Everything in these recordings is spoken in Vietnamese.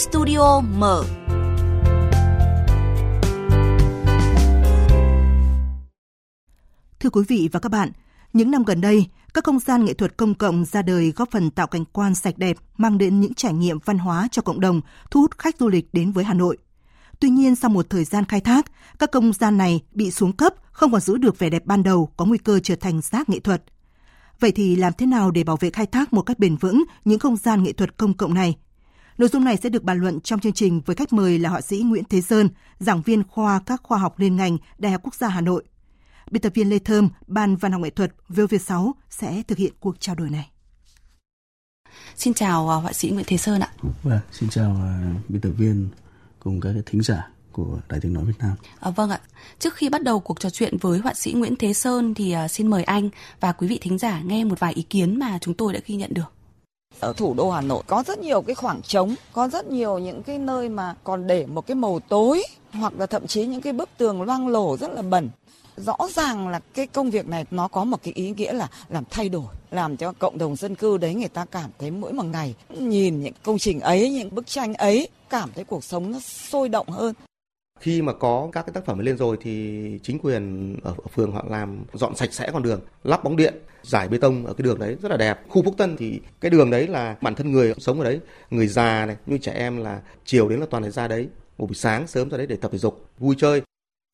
Studio mở. Thưa quý vị và các bạn, những năm gần đây, các không gian nghệ thuật công cộng ra đời góp phần tạo cảnh quan sạch đẹp, mang đến những trải nghiệm văn hóa cho cộng đồng, thu hút khách du lịch đến với Hà Nội. Tuy nhiên, sau một thời gian khai thác, các không gian này bị xuống cấp, không còn giữ được vẻ đẹp ban đầu, có nguy cơ trở thành rác nghệ thuật. Vậy thì làm thế nào để bảo vệ khai thác một cách bền vững những không gian nghệ thuật công cộng này? Nội dung này sẽ được bàn luận trong chương trình với khách mời là họa sĩ Nguyễn Thế Sơn, giảng viên khoa các khoa học liên ngành Đại học Quốc gia Hà Nội. Biên tập viên Lê Thơm, Ban Văn học nghệ thuật VV6 sẽ thực hiện cuộc trao đổi này. Xin chào uh, họa sĩ Nguyễn Thế Sơn ạ. Vâng, xin chào uh, biên tập viên cùng các thính giả của Đài tiếng nói Việt Nam. À, vâng ạ. Trước khi bắt đầu cuộc trò chuyện với họa sĩ Nguyễn Thế Sơn thì uh, xin mời anh và quý vị thính giả nghe một vài ý kiến mà chúng tôi đã ghi nhận được. Ở thủ đô Hà Nội có rất nhiều cái khoảng trống, có rất nhiều những cái nơi mà còn để một cái màu tối hoặc là thậm chí những cái bức tường loang lổ rất là bẩn. Rõ ràng là cái công việc này nó có một cái ý nghĩa là làm thay đổi làm cho cộng đồng dân cư đấy người ta cảm thấy mỗi một ngày nhìn những công trình ấy những bức tranh ấy cảm thấy cuộc sống nó sôi động hơn khi mà có các cái tác phẩm lên rồi thì chính quyền ở, phường họ làm dọn sạch sẽ con đường lắp bóng điện giải bê tông ở cái đường đấy rất là đẹp. Khu phúc tân thì cái đường đấy là bản thân người sống ở đấy người già này như trẻ em là chiều đến là toàn phải ra đấy một buổi sáng sớm ra đấy để tập thể dục vui chơi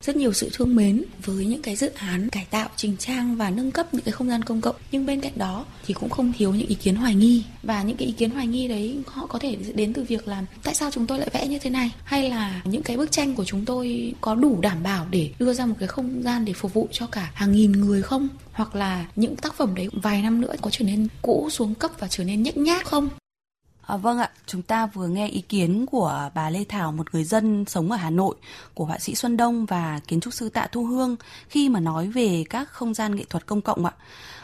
rất nhiều sự thương mến với những cái dự án cải tạo, chỉnh trang và nâng cấp những cái không gian công cộng. Nhưng bên cạnh đó thì cũng không thiếu những ý kiến hoài nghi. Và những cái ý kiến hoài nghi đấy họ có thể đến từ việc là tại sao chúng tôi lại vẽ như thế này? Hay là những cái bức tranh của chúng tôi có đủ đảm bảo để đưa ra một cái không gian để phục vụ cho cả hàng nghìn người không? Hoặc là những tác phẩm đấy vài năm nữa có trở nên cũ xuống cấp và trở nên nhếch nhác không? À, vâng ạ, chúng ta vừa nghe ý kiến của bà Lê Thảo, một người dân sống ở Hà Nội, của họa sĩ Xuân Đông và kiến trúc sư Tạ Thu Hương khi mà nói về các không gian nghệ thuật công cộng ạ.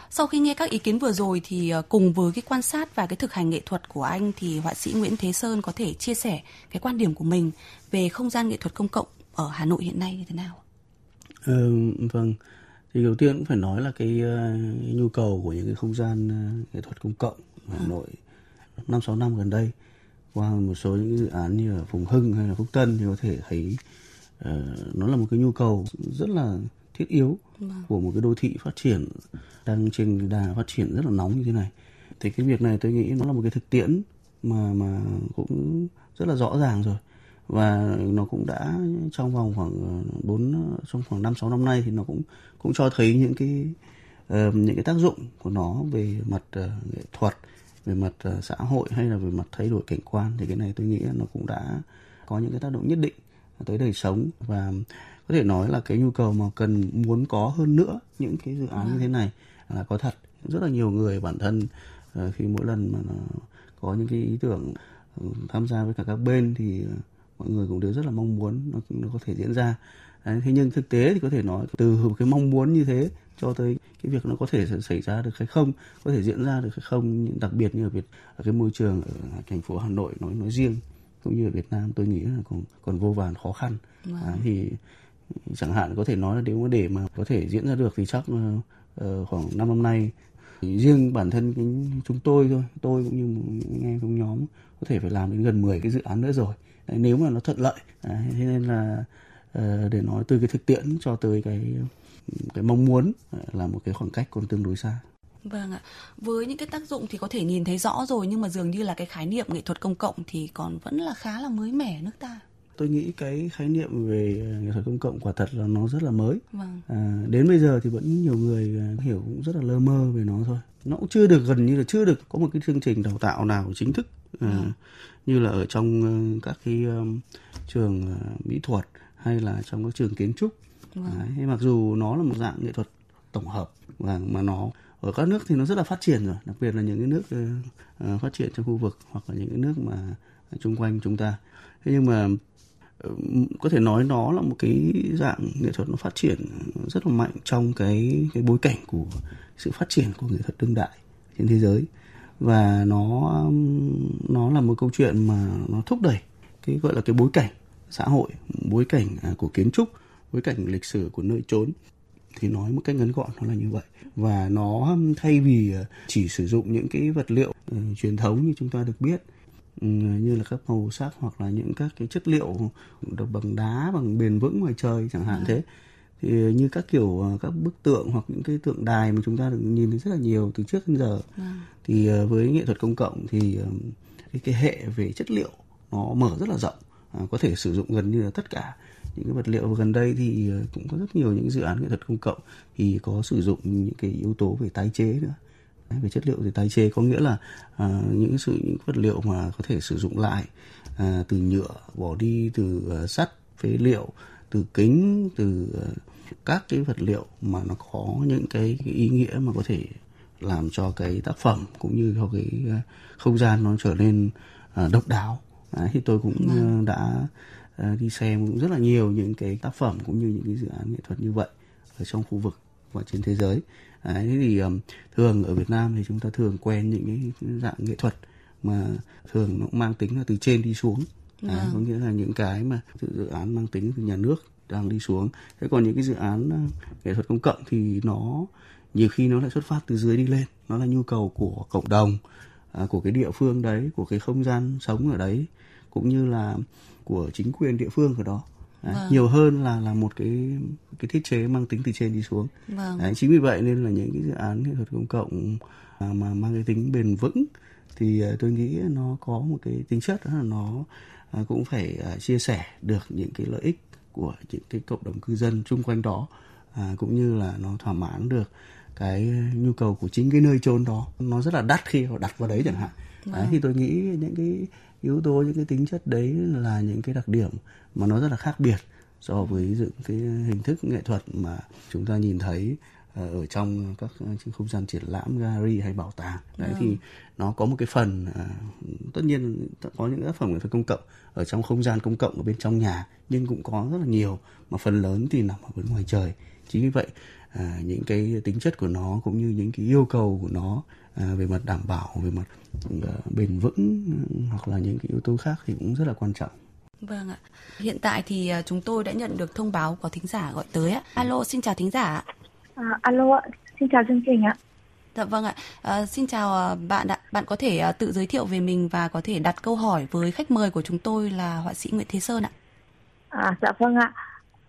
Sau khi nghe các ý kiến vừa rồi thì ờ, cùng với cái quan sát và cái thực hành nghệ thuật của anh thì họa sĩ Nguyễn Thế Sơn có thể chia sẻ cái quan điểm của mình về không gian nghệ thuật công cộng ở Hà Nội hiện nay như thế nào? Ừ, vâng, thì đầu tiên cũng phải nói là cái uh, nhu cầu của những cái không gian nghệ thuật công cộng ở Hà à. Nội ừ 5 6 năm gần đây qua một số những dự án như ở Phùng Hưng hay là Phúc Tân thì có thể thấy uh, nó là một cái nhu cầu rất là thiết yếu vâng. của một cái đô thị phát triển đang trên đà phát triển rất là nóng như thế này. Thì cái việc này tôi nghĩ nó là một cái thực tiễn mà mà cũng rất là rõ ràng rồi. Và nó cũng đã trong vòng khoảng ờ, bốn trong khoảng năm sáu năm nay thì nó cũng cũng cho thấy những cái uh, những cái tác dụng của nó về mặt uh, nghệ thuật về mặt ờ, xã hội hay là về mặt thay đổi cảnh quan thì cái này tôi nghĩ nó cũng đã có những cái tác động nhất định tới đời sống. Và có thể nói là cái nhu cầu mà cần muốn có hơn nữa những cái dự án như thế này là có thật. Rất là nhiều người bản thân ờ, khi mỗi lần mà có những cái ý tưởng ừ, tham gia với cả các bên thì ờ, mọi người cũng đều rất là mong muốn nó, nó có thể diễn ra. Đấy, thế nhưng thực tế thì có thể nói từ cái mong muốn như thế cho tới cái việc nó có thể xảy ra được hay không có thể diễn ra được hay không đặc biệt như ở Việt ở cái môi trường ở thành phố Hà Nội nói nói riêng cũng như ở Việt Nam tôi nghĩ là còn còn vô vàn khó khăn wow. Vâng. à, thì chẳng hạn có thể nói là nếu mà để mà có thể diễn ra được thì chắc uh, khoảng 5 năm nay riêng bản thân cái, chúng tôi thôi tôi cũng như anh em trong nhóm có thể phải làm đến gần 10 cái dự án nữa rồi Đấy, nếu mà nó thuận lợi Đấy, thế nên là để nói từ cái thực tiễn cho tới cái cái mong muốn là một cái khoảng cách còn tương đối xa. Vâng ạ. Với những cái tác dụng thì có thể nhìn thấy rõ rồi nhưng mà dường như là cái khái niệm nghệ thuật công cộng thì còn vẫn là khá là mới mẻ nước ta. Tôi nghĩ cái khái niệm về nghệ thuật công cộng quả thật là nó rất là mới. Vâng. À, đến bây giờ thì vẫn nhiều người hiểu cũng rất là lơ mơ về nó thôi. Nó cũng chưa được gần như là chưa được có một cái chương trình đào tạo nào chính thức à, vâng. như là ở trong các cái um, trường mỹ thuật hay là trong các trường kiến trúc Vâng. Đấy, mặc dù nó là một dạng nghệ thuật tổng hợp và mà nó ở các nước thì nó rất là phát triển rồi, đặc biệt là những cái nước uh, phát triển trong khu vực hoặc là những cái nước mà chung quanh chúng ta. Thế nhưng mà uh, có thể nói nó là một cái dạng nghệ thuật nó phát triển rất là mạnh trong cái cái bối cảnh của sự phát triển của nghệ thuật đương đại trên thế giới và nó nó là một câu chuyện mà nó thúc đẩy cái gọi là cái bối cảnh xã hội bối cảnh à, của kiến trúc bối cảnh lịch sử của nơi trốn thì nói một cách ngắn gọn nó là như vậy và nó thay vì ờ, chỉ sử dụng những cái vật liệu uh, truyền thống như chúng ta được biết như là các màu sắc hoặc là những các cái chất liệu được bằng đá bằng bền vững ngoài trời chẳng hạn à. thế thì như các kiểu ờ, các bức tượng hoặc những cái tượng đài mà chúng ta được nhìn thấy rất là nhiều từ trước đến giờ à. thì ờ, với nghệ thuật công cộng thì cái, cái hệ về chất liệu nó mở rất là rộng à, Ờ, có thể sử dụng gần như là tất cả những cái vật liệu. Và gần đây thì ờ, cũng có rất nhiều những dự án nghệ thuật công cộng thì có sử dụng những cái yếu tố về tái chế nữa. Về chất liệu thì tái chế có nghĩa là à, những sự những vật liệu mà có thể sử dụng lại à, từ nhựa bỏ đi từ uh, sắt phế liệu từ kính từ uh, các cái vật liệu mà nó có những cái, cái ý nghĩa mà có thể làm cho cái tác phẩm cũng như cho cái uh, không gian nó trở nên uh, độc đáo. Đấy, thì tôi cũng uh, đã uh, đi xem cũng rất là nhiều những cái tác phẩm cũng như những cái dự án nghệ thuật như vậy ở trong khu vực và trên thế giới. Đấy, thế thì um, thường ở Việt Nam thì chúng ta thường quen những cái dạng nghệ thuật mà thường nó mang tính là từ trên đi xuống. Đấy, vâng. có nghĩa là những cái mà dự án mang tính từ nhà nước đang đi xuống. Thế còn những cái dự án uh, nghệ thuật công cộng thì nó nhiều khi nó lại xuất phát từ dưới đi lên. Nó là nhu cầu của cộng đồng à, của cái địa phương đấy của cái không gian sống ở đấy cũng như là của chính quyền địa phương ở đó Đấy, vâng. nhiều hơn là là một cái cái thiết chế mang tính từ trên đi xuống vâng. Đấy, chính vì vậy nên là những cái dự án nghệ thuật công cộng mà, mà mang cái tính bền vững thì uh, tôi nghĩ nó có một cái tính chất đó là nó cũng phải chia sẻ được những cái lợi ích của những cái cộng đồng cư dân chung quanh đó cũng như là nó thỏa mãn được cái nhu cầu của chính cái nơi chôn đó nó rất là đắt khi họ đặt vào đấy chẳng hạn vâng. đấy, thì tôi nghĩ những cái yếu tố những cái tính chất đấy là những cái đặc điểm mà nó rất là khác biệt so với những cái hình thức nghệ thuật mà chúng ta nhìn thấy ờ, ở trong các không gian triển lãm gallery hay bảo tàng đấy ừ. thì nó có một cái phần à, tất nhiên có những tác phẩm nghệ thuật công cộng ở trong không gian công cộng ở bên trong nhà nhưng cũng có rất là nhiều mà phần lớn thì nằm ở bên ngoài trời chính vì vậy à, những cái tính chất của nó cũng như những cái yêu cầu của nó à, về mặt đảm bảo về mặt uh, bền vững hoặc là những cái yếu tố khác thì cũng rất là quan trọng Vâng ạ. Hiện tại thì à, chúng tôi đã nhận được thông báo có thính giả gọi tới ạ. Alo, xin chào thính giả. À, alo ạ, xin chào chương trình ạ. Dạ vâng ạ. À, xin chào à, bạn ạ. Bạn có thể tự giới thiệu về mình và có thể đặt câu hỏi với khách mời của chúng tôi là họa sĩ Nguyễn Thế Sơn ạ. À, dạ vâng ạ.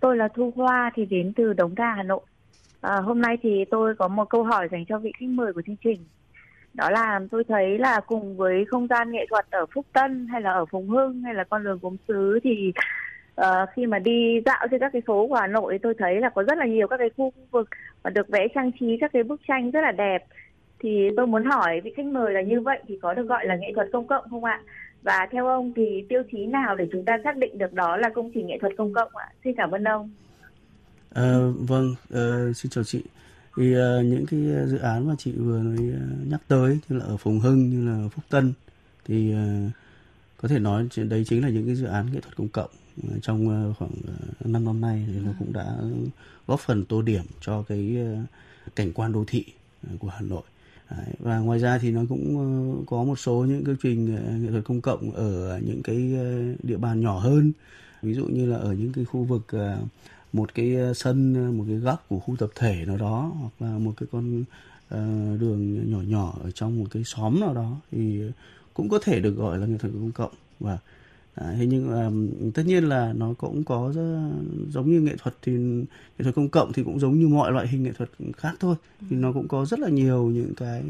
Tôi là Thu Hoa thì đến từ Đống Đa Hà Nội. À, hôm nay thì tôi có một câu hỏi dành cho vị khách mời của chương trình đó là tôi thấy là cùng với không gian nghệ thuật ở Phúc Tân hay là ở Phùng Hưng hay là con đường gốm sứ thì uh, khi mà đi dạo trên các cái phố của Hà Nội tôi thấy là có rất là nhiều các cái khu vực mà được vẽ trang trí các cái bức tranh rất là đẹp thì tôi muốn hỏi vị khách mời là như vậy thì có được gọi là nghệ thuật công cộng không ạ? Và theo ông thì tiêu chí nào để chúng ta xác định được đó là công trình nghệ thuật công cộng ạ? Xin cảm ơn ông. À, vâng, à, xin chào chị. Thì à, những cái dự án mà chị vừa nói, nhắc tới như là ở Phùng Hưng như là Phúc Tân thì à, có thể nói đấy chính là những cái dự án nghệ thuật công cộng trong khoảng 5 năm nay thì nó cũng đã góp phần tô điểm cho cái cảnh quan đô thị của Hà Nội. Đấy, và ngoài ra thì nó cũng có một số những chương trình nghệ thuật công cộng ở những cái địa bàn nhỏ hơn. Ví dụ như là ở những cái khu vực uh, một cái ờ, sân ờ, một cái góc của khu tập thể nào đó hoặc là một cái con uh, đường nhỏ nhỏ ở trong một cái xóm nào đó thì cũng có thể được gọi là nghệ thuật công cộng. Và à, thế nhưng um, tất nhiên là nó cũng có giống như nghệ thuật thì nghệ thuật công cộng thì cũng giống như mọi loại hình nghệ thuật khác thôi. Thì nó cũng có rất là nhiều những cái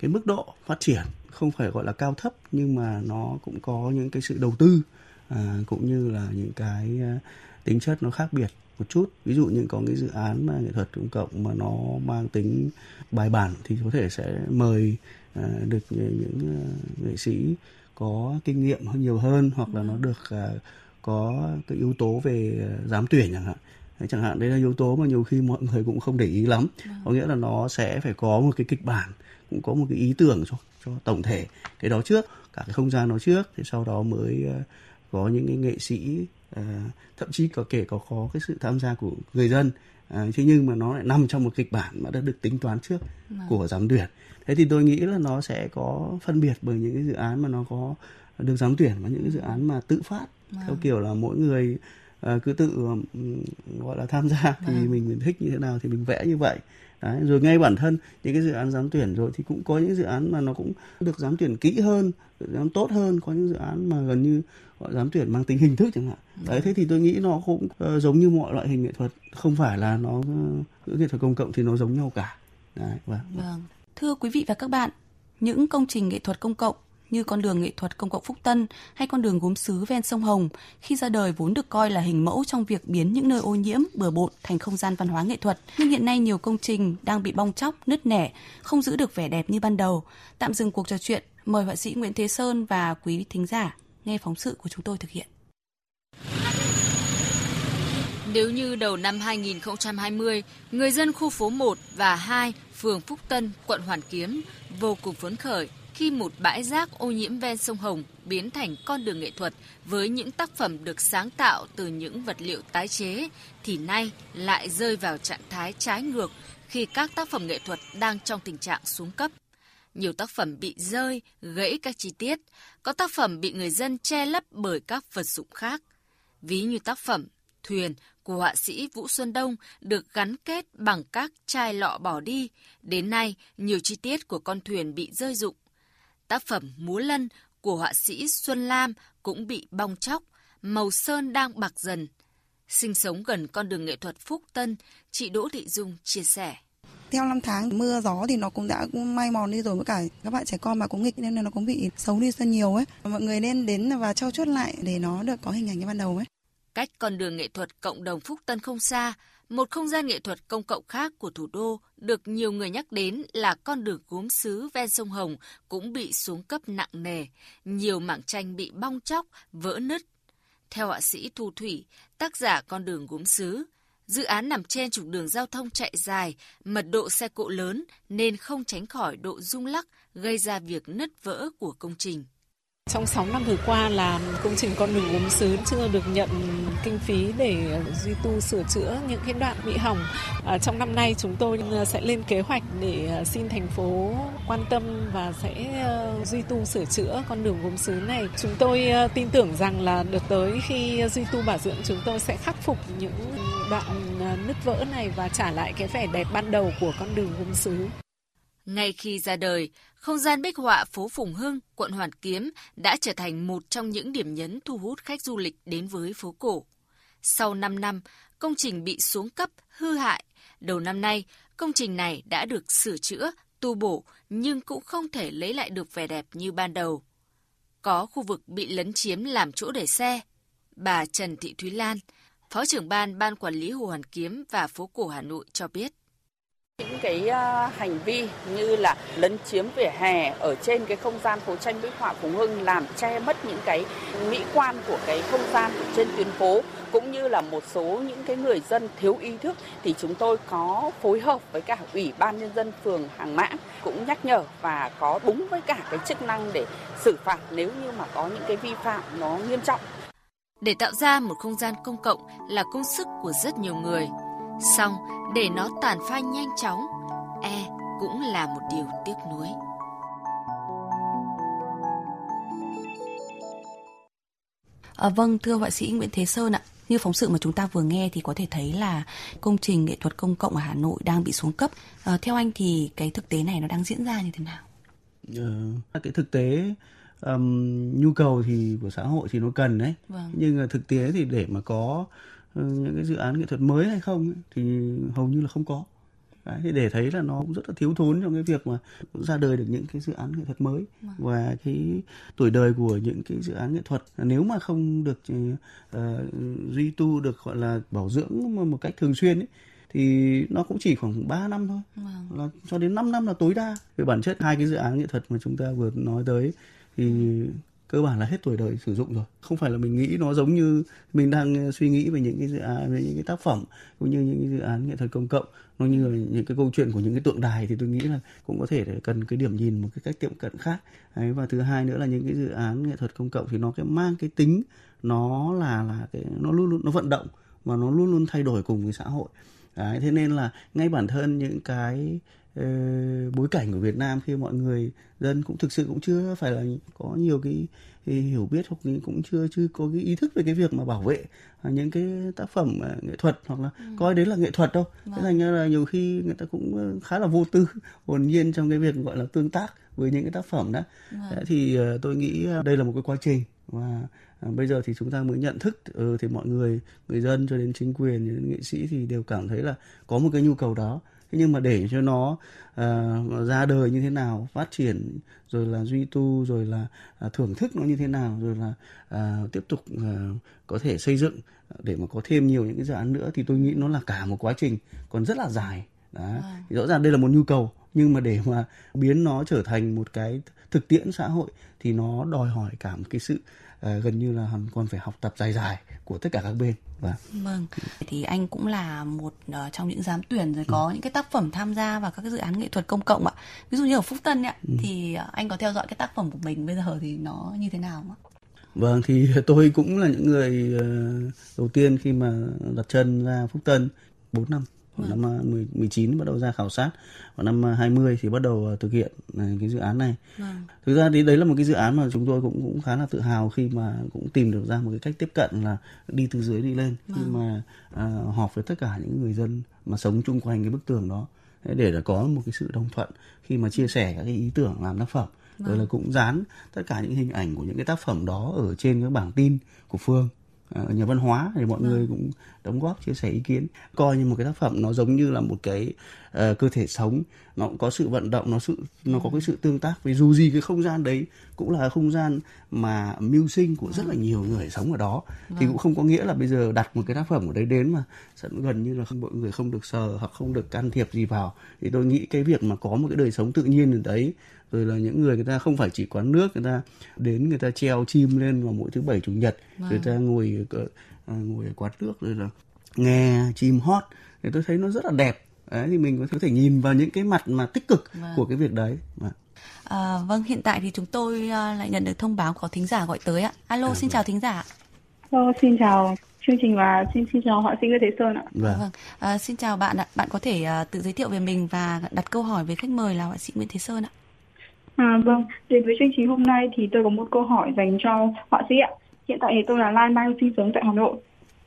cái mức độ phát triển không phải gọi là cao thấp nhưng mà nó cũng có những cái sự đầu tư à, cũng như là những cái à, tính chất nó khác biệt một chút. Ví dụ như có cái dự án mà nghệ thuật công cộng mà nó mang tính bài bản thì có thể sẽ mời uh, được những uh, nghệ sĩ có kinh nghiệm hơn nhiều hơn hoặc là nó được uh, có cái yếu tố về giám tuyển chẳng hạn. Đấy, chẳng hạn đấy là yếu tố mà nhiều khi mọi người cũng không để ý lắm. Vâng. có nghĩa là nó sẽ phải có một cái kịch bản cũng có một cái ý tưởng cho cho tổng thể cái đó trước cả cái không gian đó trước thì sau đó mới có những cái nghệ sĩ uh, thậm chí có kể có có cái sự tham gia của người dân à, thế nhưng mà nó lại nằm trong một kịch bản mà đã được tính toán trước à. của giám tuyển thế thì tôi nghĩ là nó sẽ có phân biệt bởi những cái dự án mà nó có được giám tuyển và những cái dự án mà tự phát à. theo kiểu là mỗi người uh, cứ tự um, gọi là tham gia thì à. mình mình thích như thế nào thì mình vẽ như vậy Đấy, rồi ngay bản thân những cái dự án giám tuyển rồi thì cũng có những dự án mà nó cũng được giám tuyển kỹ hơn, được giám tốt hơn, có những dự án mà gần như gọi giám tuyển mang tính hình thức chẳng hạn. Đấy thế thì tôi nghĩ nó cũng uh, giống như mọi loại hình nghệ thuật, không phải là nó uh, nghệ thuật công cộng thì nó giống nhau cả. Đấy, vâng. vâng. Thưa quý vị và các bạn, những công trình nghệ thuật công cộng như con đường nghệ thuật công cộng Phúc Tân hay con đường gốm sứ ven sông Hồng khi ra đời vốn được coi là hình mẫu trong việc biến những nơi ô nhiễm, bừa bộn thành không gian văn hóa nghệ thuật. Nhưng hiện nay nhiều công trình đang bị bong chóc, nứt nẻ, không giữ được vẻ đẹp như ban đầu. Tạm dừng cuộc trò chuyện, mời họa sĩ Nguyễn Thế Sơn và quý thính giả nghe phóng sự của chúng tôi thực hiện. Nếu như đầu năm 2020, người dân khu phố 1 và 2, phường Phúc Tân, quận Hoàn Kiếm vô cùng phấn khởi khi một bãi rác ô nhiễm ven sông Hồng biến thành con đường nghệ thuật với những tác phẩm được sáng tạo từ những vật liệu tái chế, thì nay lại rơi vào trạng thái trái ngược khi các tác phẩm nghệ thuật đang trong tình trạng xuống cấp. Nhiều tác phẩm bị rơi, gãy các chi tiết, có tác phẩm bị người dân che lấp bởi các vật dụng khác. Ví như tác phẩm Thuyền của họa sĩ Vũ Xuân Đông được gắn kết bằng các chai lọ bỏ đi. Đến nay, nhiều chi tiết của con thuyền bị rơi rụng, Tác phẩm Múa Lân của họa sĩ Xuân Lam cũng bị bong chóc, màu sơn đang bạc dần. Sinh sống gần con đường nghệ thuật Phúc Tân, chị Đỗ Thị Dung chia sẻ. Theo năm tháng mưa gió thì nó cũng đã may mòn đi rồi với cả các bạn trẻ con mà cũng nghịch nên là nó cũng bị xấu đi rất nhiều ấy. Mọi người nên đến và trau chuốt lại để nó được có hình ảnh như ban đầu ấy. Cách con đường nghệ thuật cộng đồng Phúc Tân không xa, một không gian nghệ thuật công cộng khác của thủ đô được nhiều người nhắc đến là con đường gốm xứ ven sông Hồng cũng bị xuống cấp nặng nề, nhiều mảng tranh bị bong chóc, vỡ nứt. Theo họa sĩ Thu Thủy, tác giả con đường gốm xứ, dự án nằm trên trục đường giao thông chạy dài, mật độ xe cộ lớn nên không tránh khỏi độ rung lắc gây ra việc nứt vỡ của công trình. Trong 6 năm vừa qua là công trình con đường gốm sứ chưa được nhận kinh phí để duy tu sửa chữa những cái đoạn bị hỏng. À, trong năm nay chúng tôi à, sẽ lên kế hoạch để à, xin thành phố quan tâm và sẽ ờ, duy tu sửa chữa con đường gốm sứ này. Chúng tôi à, tin tưởng rằng là được tới khi duy tu bảo dưỡng chúng tôi sẽ khắc phục những đoạn nứt vỡ này và trả lại cái vẻ đẹp ban đầu của con đường gốm sứ. Ngay khi ra đời, không gian bích họa phố Phùng Hưng, quận Hoàn Kiếm đã trở thành một trong những điểm nhấn thu hút khách du lịch đến với phố cổ. Sau 5 năm, công trình bị xuống cấp, hư hại. Đầu năm nay, công trình này đã được sửa chữa, tu bổ nhưng cũng không thể lấy lại được vẻ đẹp như ban đầu. Có khu vực bị lấn chiếm làm chỗ để xe. Bà Trần Thị Thúy Lan, Phó trưởng ban Ban Quản lý Hồ Hoàn Kiếm và phố cổ Hà Nội cho biết. Những cái ờ, hành vi như là lấn chiếm vỉa hè ở trên cái không gian phố tranh bích họa Phùng Hưng làm che mất những cái mỹ quan của cái không gian trên tuyến phố, cũng như là một số những cái người dân thiếu ý thức, thì chúng tôi có phối hợp với cả ủy ban nhân dân phường Hàng Mã cũng nhắc nhở và có đúng với cả cái chức năng để xử phạt nếu như mà có những cái vi phạm nó nghiêm trọng. Để tạo ra một không gian công cộng là công sức của rất nhiều người. Xong, để nó tàn phai nhanh chóng, e cũng là một điều tiếc nuối. À, vâng, thưa họa sĩ Nguyễn Thế Sơn ạ, như phóng sự mà chúng ta vừa nghe thì có thể thấy là công trình nghệ thuật công cộng ở Hà Nội đang bị xuống cấp. À, theo anh thì cái thực tế này nó đang diễn ra như thế nào? Uh, cái thực tế um, nhu cầu thì của xã hội thì nó cần đấy, vâng. nhưng thực tế thì để mà có những cái dự án nghệ thuật mới hay không thì hầu như là không có Đấy, thì để thấy là nó cũng rất là thiếu thốn trong cái việc mà ra đời được những cái dự án nghệ thuật mới vâng. và cái tuổi đời của những cái dự án nghệ thuật nếu mà không được uh, duy tu được gọi là bảo dưỡng một cách thường xuyên ấy, thì nó cũng chỉ khoảng 3 năm thôi vâng. là cho đến 5 năm là tối đa về bản chất hai cái dự án nghệ thuật mà chúng ta vừa nói tới thì cơ bản là hết tuổi đời sử dụng rồi. Không phải là mình nghĩ nó giống như mình đang ờ, suy nghĩ về những cái dự án về những cái tác phẩm cũng như những cái dự án nghệ thuật công cộng. Nó như là những cái câu chuyện của những cái tượng đài thì tôi nghĩ là cũng có thể để cần cái điểm nhìn một cái cách tiệm cận khác. Đấy, và thứ hai nữa là những cái dự án nghệ thuật công cộng thì nó cái mang cái tính nó là là cái nó luôn luôn nó vận động và nó luôn luôn thay đổi cùng với xã hội. Đấy, thế nên là ngay bản thân những cái bối cảnh của Việt Nam khi mọi người dân cũng thực sự cũng chưa phải là có nhiều cái, hiểu biết hoặc cũng chưa chưa có cái ý thức về cái việc mà bảo vệ những cái tác phẩm nghệ thuật hoặc là ừ. coi đấy là nghệ thuật đâu vâng. thế thành ra là nhiều khi người ta cũng khá là vô tư hồn nhiên trong cái việc gọi là tương tác với những cái tác phẩm đó vâng. thì tôi nghĩ đây là một cái quá trình và à, bây giờ thì chúng ta mới nhận thức ừ, thì mọi người người dân cho đến chính quyền đến nghệ sĩ thì đều cảm thấy là có một cái nhu cầu đó thế nhưng mà để cho nó uh, ra đời như thế nào phát triển rồi là duy tu rồi là uh, thưởng thức nó như thế nào rồi là uh, tiếp tục uh, có thể xây dựng để mà có thêm nhiều những cái dự án nữa thì tôi nghĩ nó là cả một quá trình còn rất là dài đó. À. rõ ràng đây là một nhu cầu nhưng mà để mà biến nó trở thành một cái thực tiễn xã hội thì nó đòi hỏi cả một cái sự uh, gần như là còn phải học tập dài dài của tất cả các bên và vâng. vâng thì anh cũng là một uh, trong những giám tuyển rồi có ừ. những cái tác phẩm tham gia vào các cái dự án nghệ thuật công cộng ạ ví dụ như ở phúc tân ạ ừ. thì uh, anh có theo dõi cái tác phẩm của mình bây giờ thì nó như thế nào ạ Vâng thì tôi cũng là những người đầu tiên khi mà đặt chân ra Phúc Tân 4 năm Vâng. năm 19 à, bắt đầu ra khảo sát và năm 20 à, thì bắt đầu à, thực hiện cái dự án này. Vâng. Thực ra thì đấy là một cái dự án mà chúng tôi cũng cũng khá là tự hào khi mà cũng tìm được ra một cái cách tiếp cận là đi từ dưới đi lên vâng. khi mà uh, họp với tất cả những người dân mà sống chung quanh cái bức tường đó để là có một cái sự đồng thuận khi mà chia sẻ các cái ý tưởng làm tác phẩm vâng. rồi là cũng dán tất cả những hình ảnh của những cái tác phẩm đó ở trên cái bảng tin của phương ở nhà văn hóa thì mọi người cũng đóng góp chia sẻ ý kiến coi như một cái tác phẩm nó giống như là một cái uh, cơ thể sống. Nó cũng có sự vận động nó sự nó có cái sự tương tác. Vì dù gì cái không gian đấy cũng là không gian mà mưu sinh của rất là nhiều người sống ở đó. Thì cũng không có nghĩa là bây giờ đặt một cái tác phẩm ở đấy đến mà sẽ gần như là không mọi người không được sờ hoặc không được can thiệp gì vào. Thì tôi nghĩ cái việc mà có một cái đời sống tự nhiên ở đấy rồi là những người người ta không phải chỉ quán nước người ta đến người ta treo chim lên vào mỗi thứ bảy chủ nhật vâng. người ta ngồi à, ngồi quán nước rồi là nghe chim hót thì tôi thấy nó rất là đẹp đấy thì mình có thể nhìn vào những cái mặt mà tích cực vâng. của cái việc đấy vâng. À, vâng hiện tại thì chúng tôi à, lại nhận được thông báo có thính giả gọi tới ạ alo à, xin vâng. chào thính giả Hello, xin chào chương trình và xin xin chào họa sĩ Nguyễn Thế Sơn ạ. Vâng. vâng. À, xin chào bạn ạ. Bạn có thể uh, tự giới thiệu về mình và đặt câu hỏi với khách mời là họa sĩ Nguyễn Thế Sơn ạ. À, vâng, đến với chương trình hôm nay thì tôi có một câu hỏi dành cho họa sĩ ạ. Hiện tại thì tôi là Lai Mai sinh sống tại Hà Nội.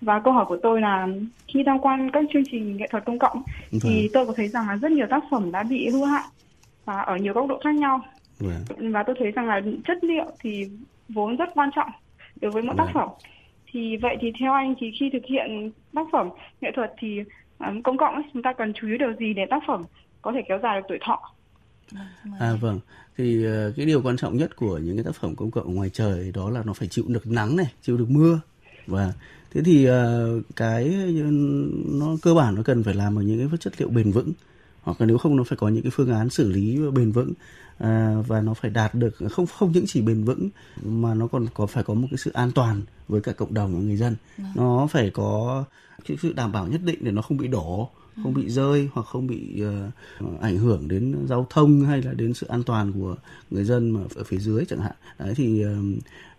Và câu hỏi của tôi là khi tham quan các chương trình nghệ thuật công cộng vâng. thì tôi có thấy rằng là rất nhiều tác phẩm đã bị hư hại và ở nhiều góc độ khác nhau. Vâng. Và tôi thấy rằng là chất liệu thì vốn rất quan trọng đối với mỗi vâng. tác phẩm. Thì vậy thì theo anh thì khi thực hiện tác phẩm nghệ thuật thì um, công cộng ấy, chúng ta cần chú ý điều gì để tác phẩm có thể kéo dài được tuổi thọ? À vâng, thì uh, cái điều quan trọng nhất của những cái tác phẩm công cộng ngoài trời đó là nó phải chịu được nắng này, chịu được mưa. Và thế thì uh, cái nó cơ bản nó cần phải làm ở những cái chất liệu bền vững. Hoặc là nếu không nó phải có những cái phương án xử lý bền vững. À, và nó phải đạt được không không những chỉ bền vững mà nó còn có phải có một cái sự an toàn với cả cộng đồng và người dân. Vâng. nó phải có cái sự đảm bảo nhất định để nó không bị đổ không bị rơi hoặc không bị uh, ảnh hưởng đến giao thông hay là đến sự an toàn của người dân mà ở phía dưới chẳng hạn. Đấy thì uh,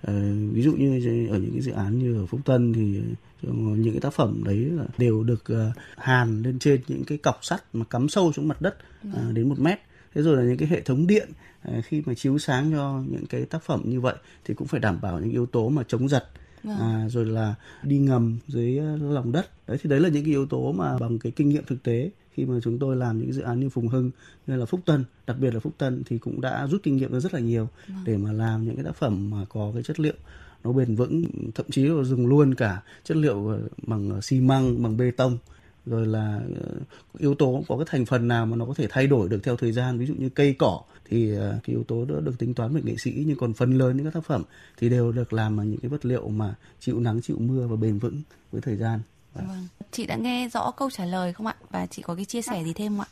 uh, ví dụ như ở những cái dự án như ở phúc tân thì những cái tác phẩm đấy là đều được uh, hàn lên trên những cái cọc sắt mà cắm sâu xuống mặt đất uh, đến một mét. Thế rồi là những cái hệ thống điện uh, khi mà chiếu sáng cho những cái tác phẩm như vậy thì cũng phải đảm bảo những yếu tố mà chống giật Vâng. à, rồi là đi ngầm dưới ờ, lòng đất đấy thì đấy là những cái yếu tố mà bằng cái kinh nghiệm thực tế khi mà chúng tôi làm những dự án như Phùng Hưng như là Phúc Tân đặc biệt là Phúc Tân thì cũng đã rút kinh nghiệm rất là nhiều vâng. để mà làm những cái tác phẩm mà có cái chất liệu nó bền vững thậm chí là dùng luôn cả chất liệu ờ, bằng xi măng bằng bê tông rồi là ờ, yếu tố có cái thành phần nào mà nó có thể thay đổi được theo thời gian ví dụ như cây cỏ thì ờ, cái yếu tố đó được tính toán bởi nghệ sĩ nhưng còn phần lớn những các tác phẩm thì đều được làm bằng những cái vật liệu mà chịu nắng chịu mưa và bền vững với thời gian. Vâng. chị đã nghe rõ câu trả lời không ạ? Và chị có cái chia sẻ gì thêm không ạ?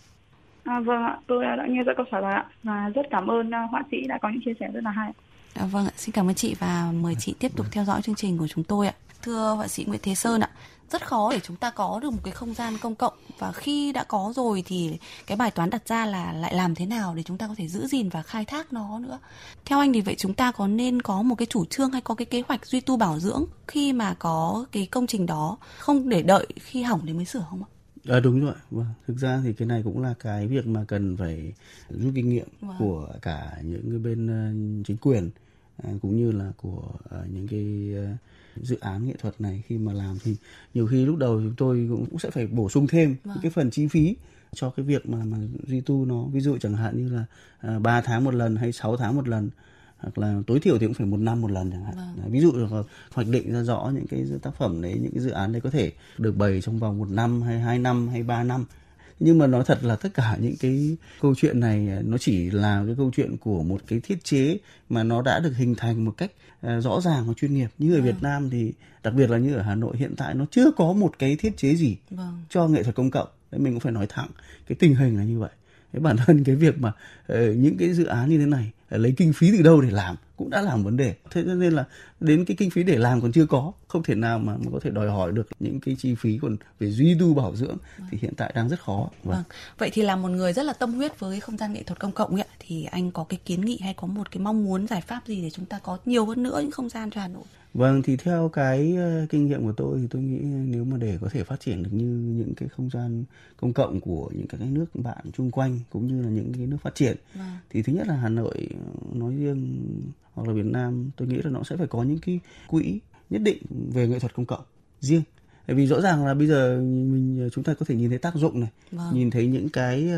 À, vâng ạ, tôi đã nghe rõ câu trả lời ạ. Và rất cảm ơn uh, họa sĩ đã có những chia sẻ rất là hay. À, vâng ạ, xin cảm ơn chị và mời chị tiếp tục theo dõi chương trình của chúng tôi ạ. Thưa họa sĩ Nguyễn Thế Sơn ạ, rất khó để chúng ta có được một cái không gian công cộng và khi đã có rồi thì cái bài toán đặt ra là lại làm thế nào để chúng ta có thể giữ gìn và khai thác nó nữa. Theo anh thì vậy chúng ta có nên có một cái chủ trương hay có cái kế hoạch duy tu bảo dưỡng khi mà có cái công trình đó không để đợi khi hỏng để mới sửa không ạ? À, đúng rồi. Vâng. Thực ra thì cái này cũng là cái việc mà cần phải rút kinh nghiệm vâng. của cả những cái bên uh, chính quyền uh, cũng như là của uh, những cái uh, dự án nghệ thuật này khi mà làm thì nhiều khi lúc đầu chúng tôi cũng sẽ phải bổ sung thêm vâng. cái phần chi phí cho cái việc mà mà duy tu nó ví dụ chẳng hạn như là à, 3 tháng một lần hay 6 tháng một lần hoặc là tối thiểu thì cũng phải một năm một lần chẳng hạn vâng. ví dụ là hoạch định ra rõ những cái tác phẩm đấy những cái dự án đấy có thể được bày trong vòng một năm hay hai năm hay ba năm nhưng mà nói thật là tất cả những cái câu chuyện này à, nó chỉ là cái câu chuyện của một cái thiết chế mà nó đã được hình thành một cách à, rõ ràng và chuyên nghiệp như ở vâng. Việt Nam thì đặc biệt là như ở Hà Nội hiện tại nó chưa có một cái thiết chế gì vâng. cho nghệ thuật công cộng đấy mình cũng phải nói thẳng cái tình hình là như vậy cái bản thân cái việc mà uh, những cái dự án như thế này uh, lấy kinh phí từ đâu để làm cũng đã làm vấn đề thế nên là đến cái kinh phí để làm còn chưa có không thể nào mà, có thể đòi hỏi được những cái chi phí còn về duy tu bảo dưỡng vâng. thì hiện tại đang rất khó vâng. vâng. vậy thì là một người rất là tâm huyết với không gian nghệ thuật công cộng ấy, thì anh có cái kiến nghị hay có một cái mong muốn giải pháp gì để chúng ta có nhiều hơn nữa những không gian cho hà nội Vâng thì theo cái uh, kinh nghiệm của tôi thì tôi nghĩ nếu mà để có thể phát triển được như những cái không gian công cộng của những các cái nước bạn chung quanh cũng như là những cái nước phát triển vâng. thì thứ nhất là Hà Nội nói riêng hoặc là Việt Nam tôi nghĩ là nó sẽ phải có những cái quỹ nhất định về nghệ thuật công cộng riêng bởi vì rõ ràng là bây giờ mình chúng ta có thể nhìn thấy tác dụng này vâng. nhìn thấy những cái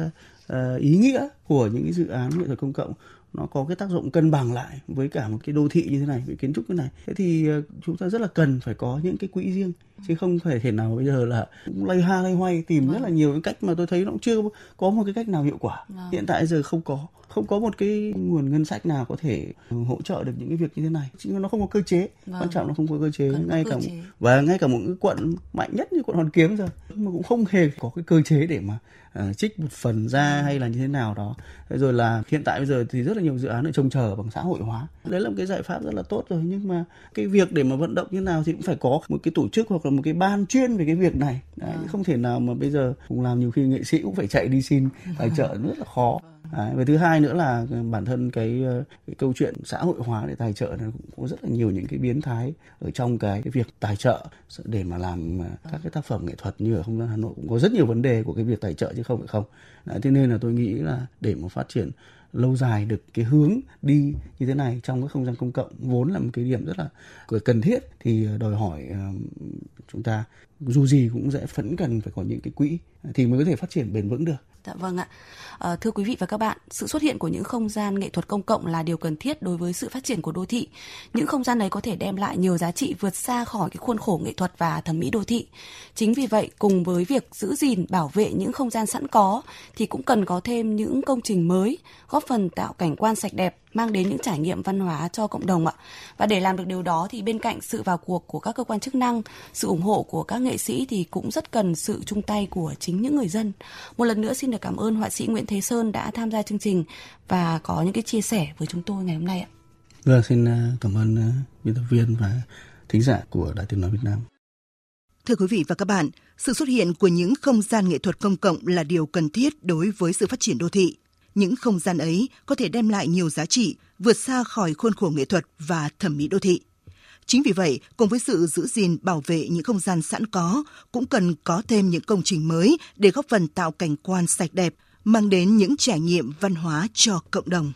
uh, ý nghĩa của những cái dự án nghệ thuật công cộng nó có cái tác dụng cân bằng lại với cả một cái đô thị như thế này với kiến trúc như này thế thì ờ, chúng ta rất là cần phải có những cái quỹ riêng chứ không thể thể nào bây giờ là cũng lay ha lay hoay tìm vâng. rất là nhiều cái cách mà tôi thấy nó cũng chưa có một cái cách nào hiệu quả vâng. hiện tại giờ không có không có một cái nguồn ngân sách nào có thể hỗ trợ được những cái việc như thế này chứ nó không có cơ chế vâng. quan trọng là không có cơ chế Cần ngay cả chế. và ngay cả một cái quận mạnh nhất như quận hoàn kiếm rồi mà cũng không hề có cái cơ chế để mà uh, trích một phần ra vâng. hay là như thế nào đó rồi là hiện tại bây giờ thì rất là nhiều dự án ở trông chờ bằng xã hội hóa đấy là một cái giải pháp rất là tốt rồi nhưng mà cái việc để mà vận động như nào thì cũng phải có một cái tổ chức hoặc là một cái ban chuyên về cái việc này. Đấy, à. không thể nào mà bây giờ cũng làm nhiều khi nghệ sĩ cũng phải chạy đi xin tài trợ rất là khó. Đấy, và thứ hai nữa là bản thân cái, cái câu chuyện xã hội hóa để tài trợ nó cũng có rất là nhiều những cái biến thái ở trong cái, cái việc tài trợ. Để mà làm các cái tác phẩm nghệ thuật như ở không gian Hà Nội cũng có rất nhiều vấn đề của cái việc tài trợ chứ không phải không. Đấy, thế nên là tôi nghĩ là để mà phát triển lâu dài được cái hướng đi như thế này trong cái không gian công cộng vốn là một cái điểm rất là cần thiết. Thì ờ, đòi hỏi ờ, chúng ta dù gì cũng sẽ vẫn cần phải có những cái quỹ thì mới có thể phát triển bền vững được. Dạ vâng ạ. À, thưa quý vị và các bạn, sự xuất hiện của những không gian nghệ thuật công cộng là điều cần thiết đối với sự phát triển của đô thị. Những không gian ấy có thể đem lại nhiều giá trị vượt xa khỏi cái khuôn khổ nghệ thuật và thẩm mỹ đô thị. Chính vì vậy, cùng với việc giữ gìn, bảo vệ những không gian sẵn có thì cũng cần có thêm những công trình mới góp phần tạo cảnh quan sạch đẹp mang đến những trải nghiệm văn hóa cho cộng đồng ạ. Và để làm được điều đó thì bên cạnh sự vào cuộc của các cơ quan chức năng, sự ủng hộ của các nghệ sĩ thì cũng rất cần sự chung tay của chính những người dân. Một lần nữa xin được cảm ơn họa sĩ Nguyễn Thế Sơn đã tham gia chương trình và có những cái chia sẻ với chúng tôi ngày hôm nay ạ. Vâng, xin ờ, cảm ơn ờ, biên tập viên và thính giả của Đài Tiếng Nói Việt Nam. Thưa quý vị và các bạn, sự xuất hiện của những không gian nghệ thuật công cộng là điều cần thiết đối với sự phát triển đô thị. Những không gian ấy có thể đem lại nhiều giá trị, vượt xa khỏi khuôn khổ nghệ thuật và thẩm mỹ đô thị. Chính vì vậy, cùng với sự giữ gìn bảo vệ những không gian sẵn có, cũng cần có thêm những công trình mới để góp phần tạo cảnh quan sạch đẹp, mang đến những trải nghiệm văn hóa cho cộng đồng.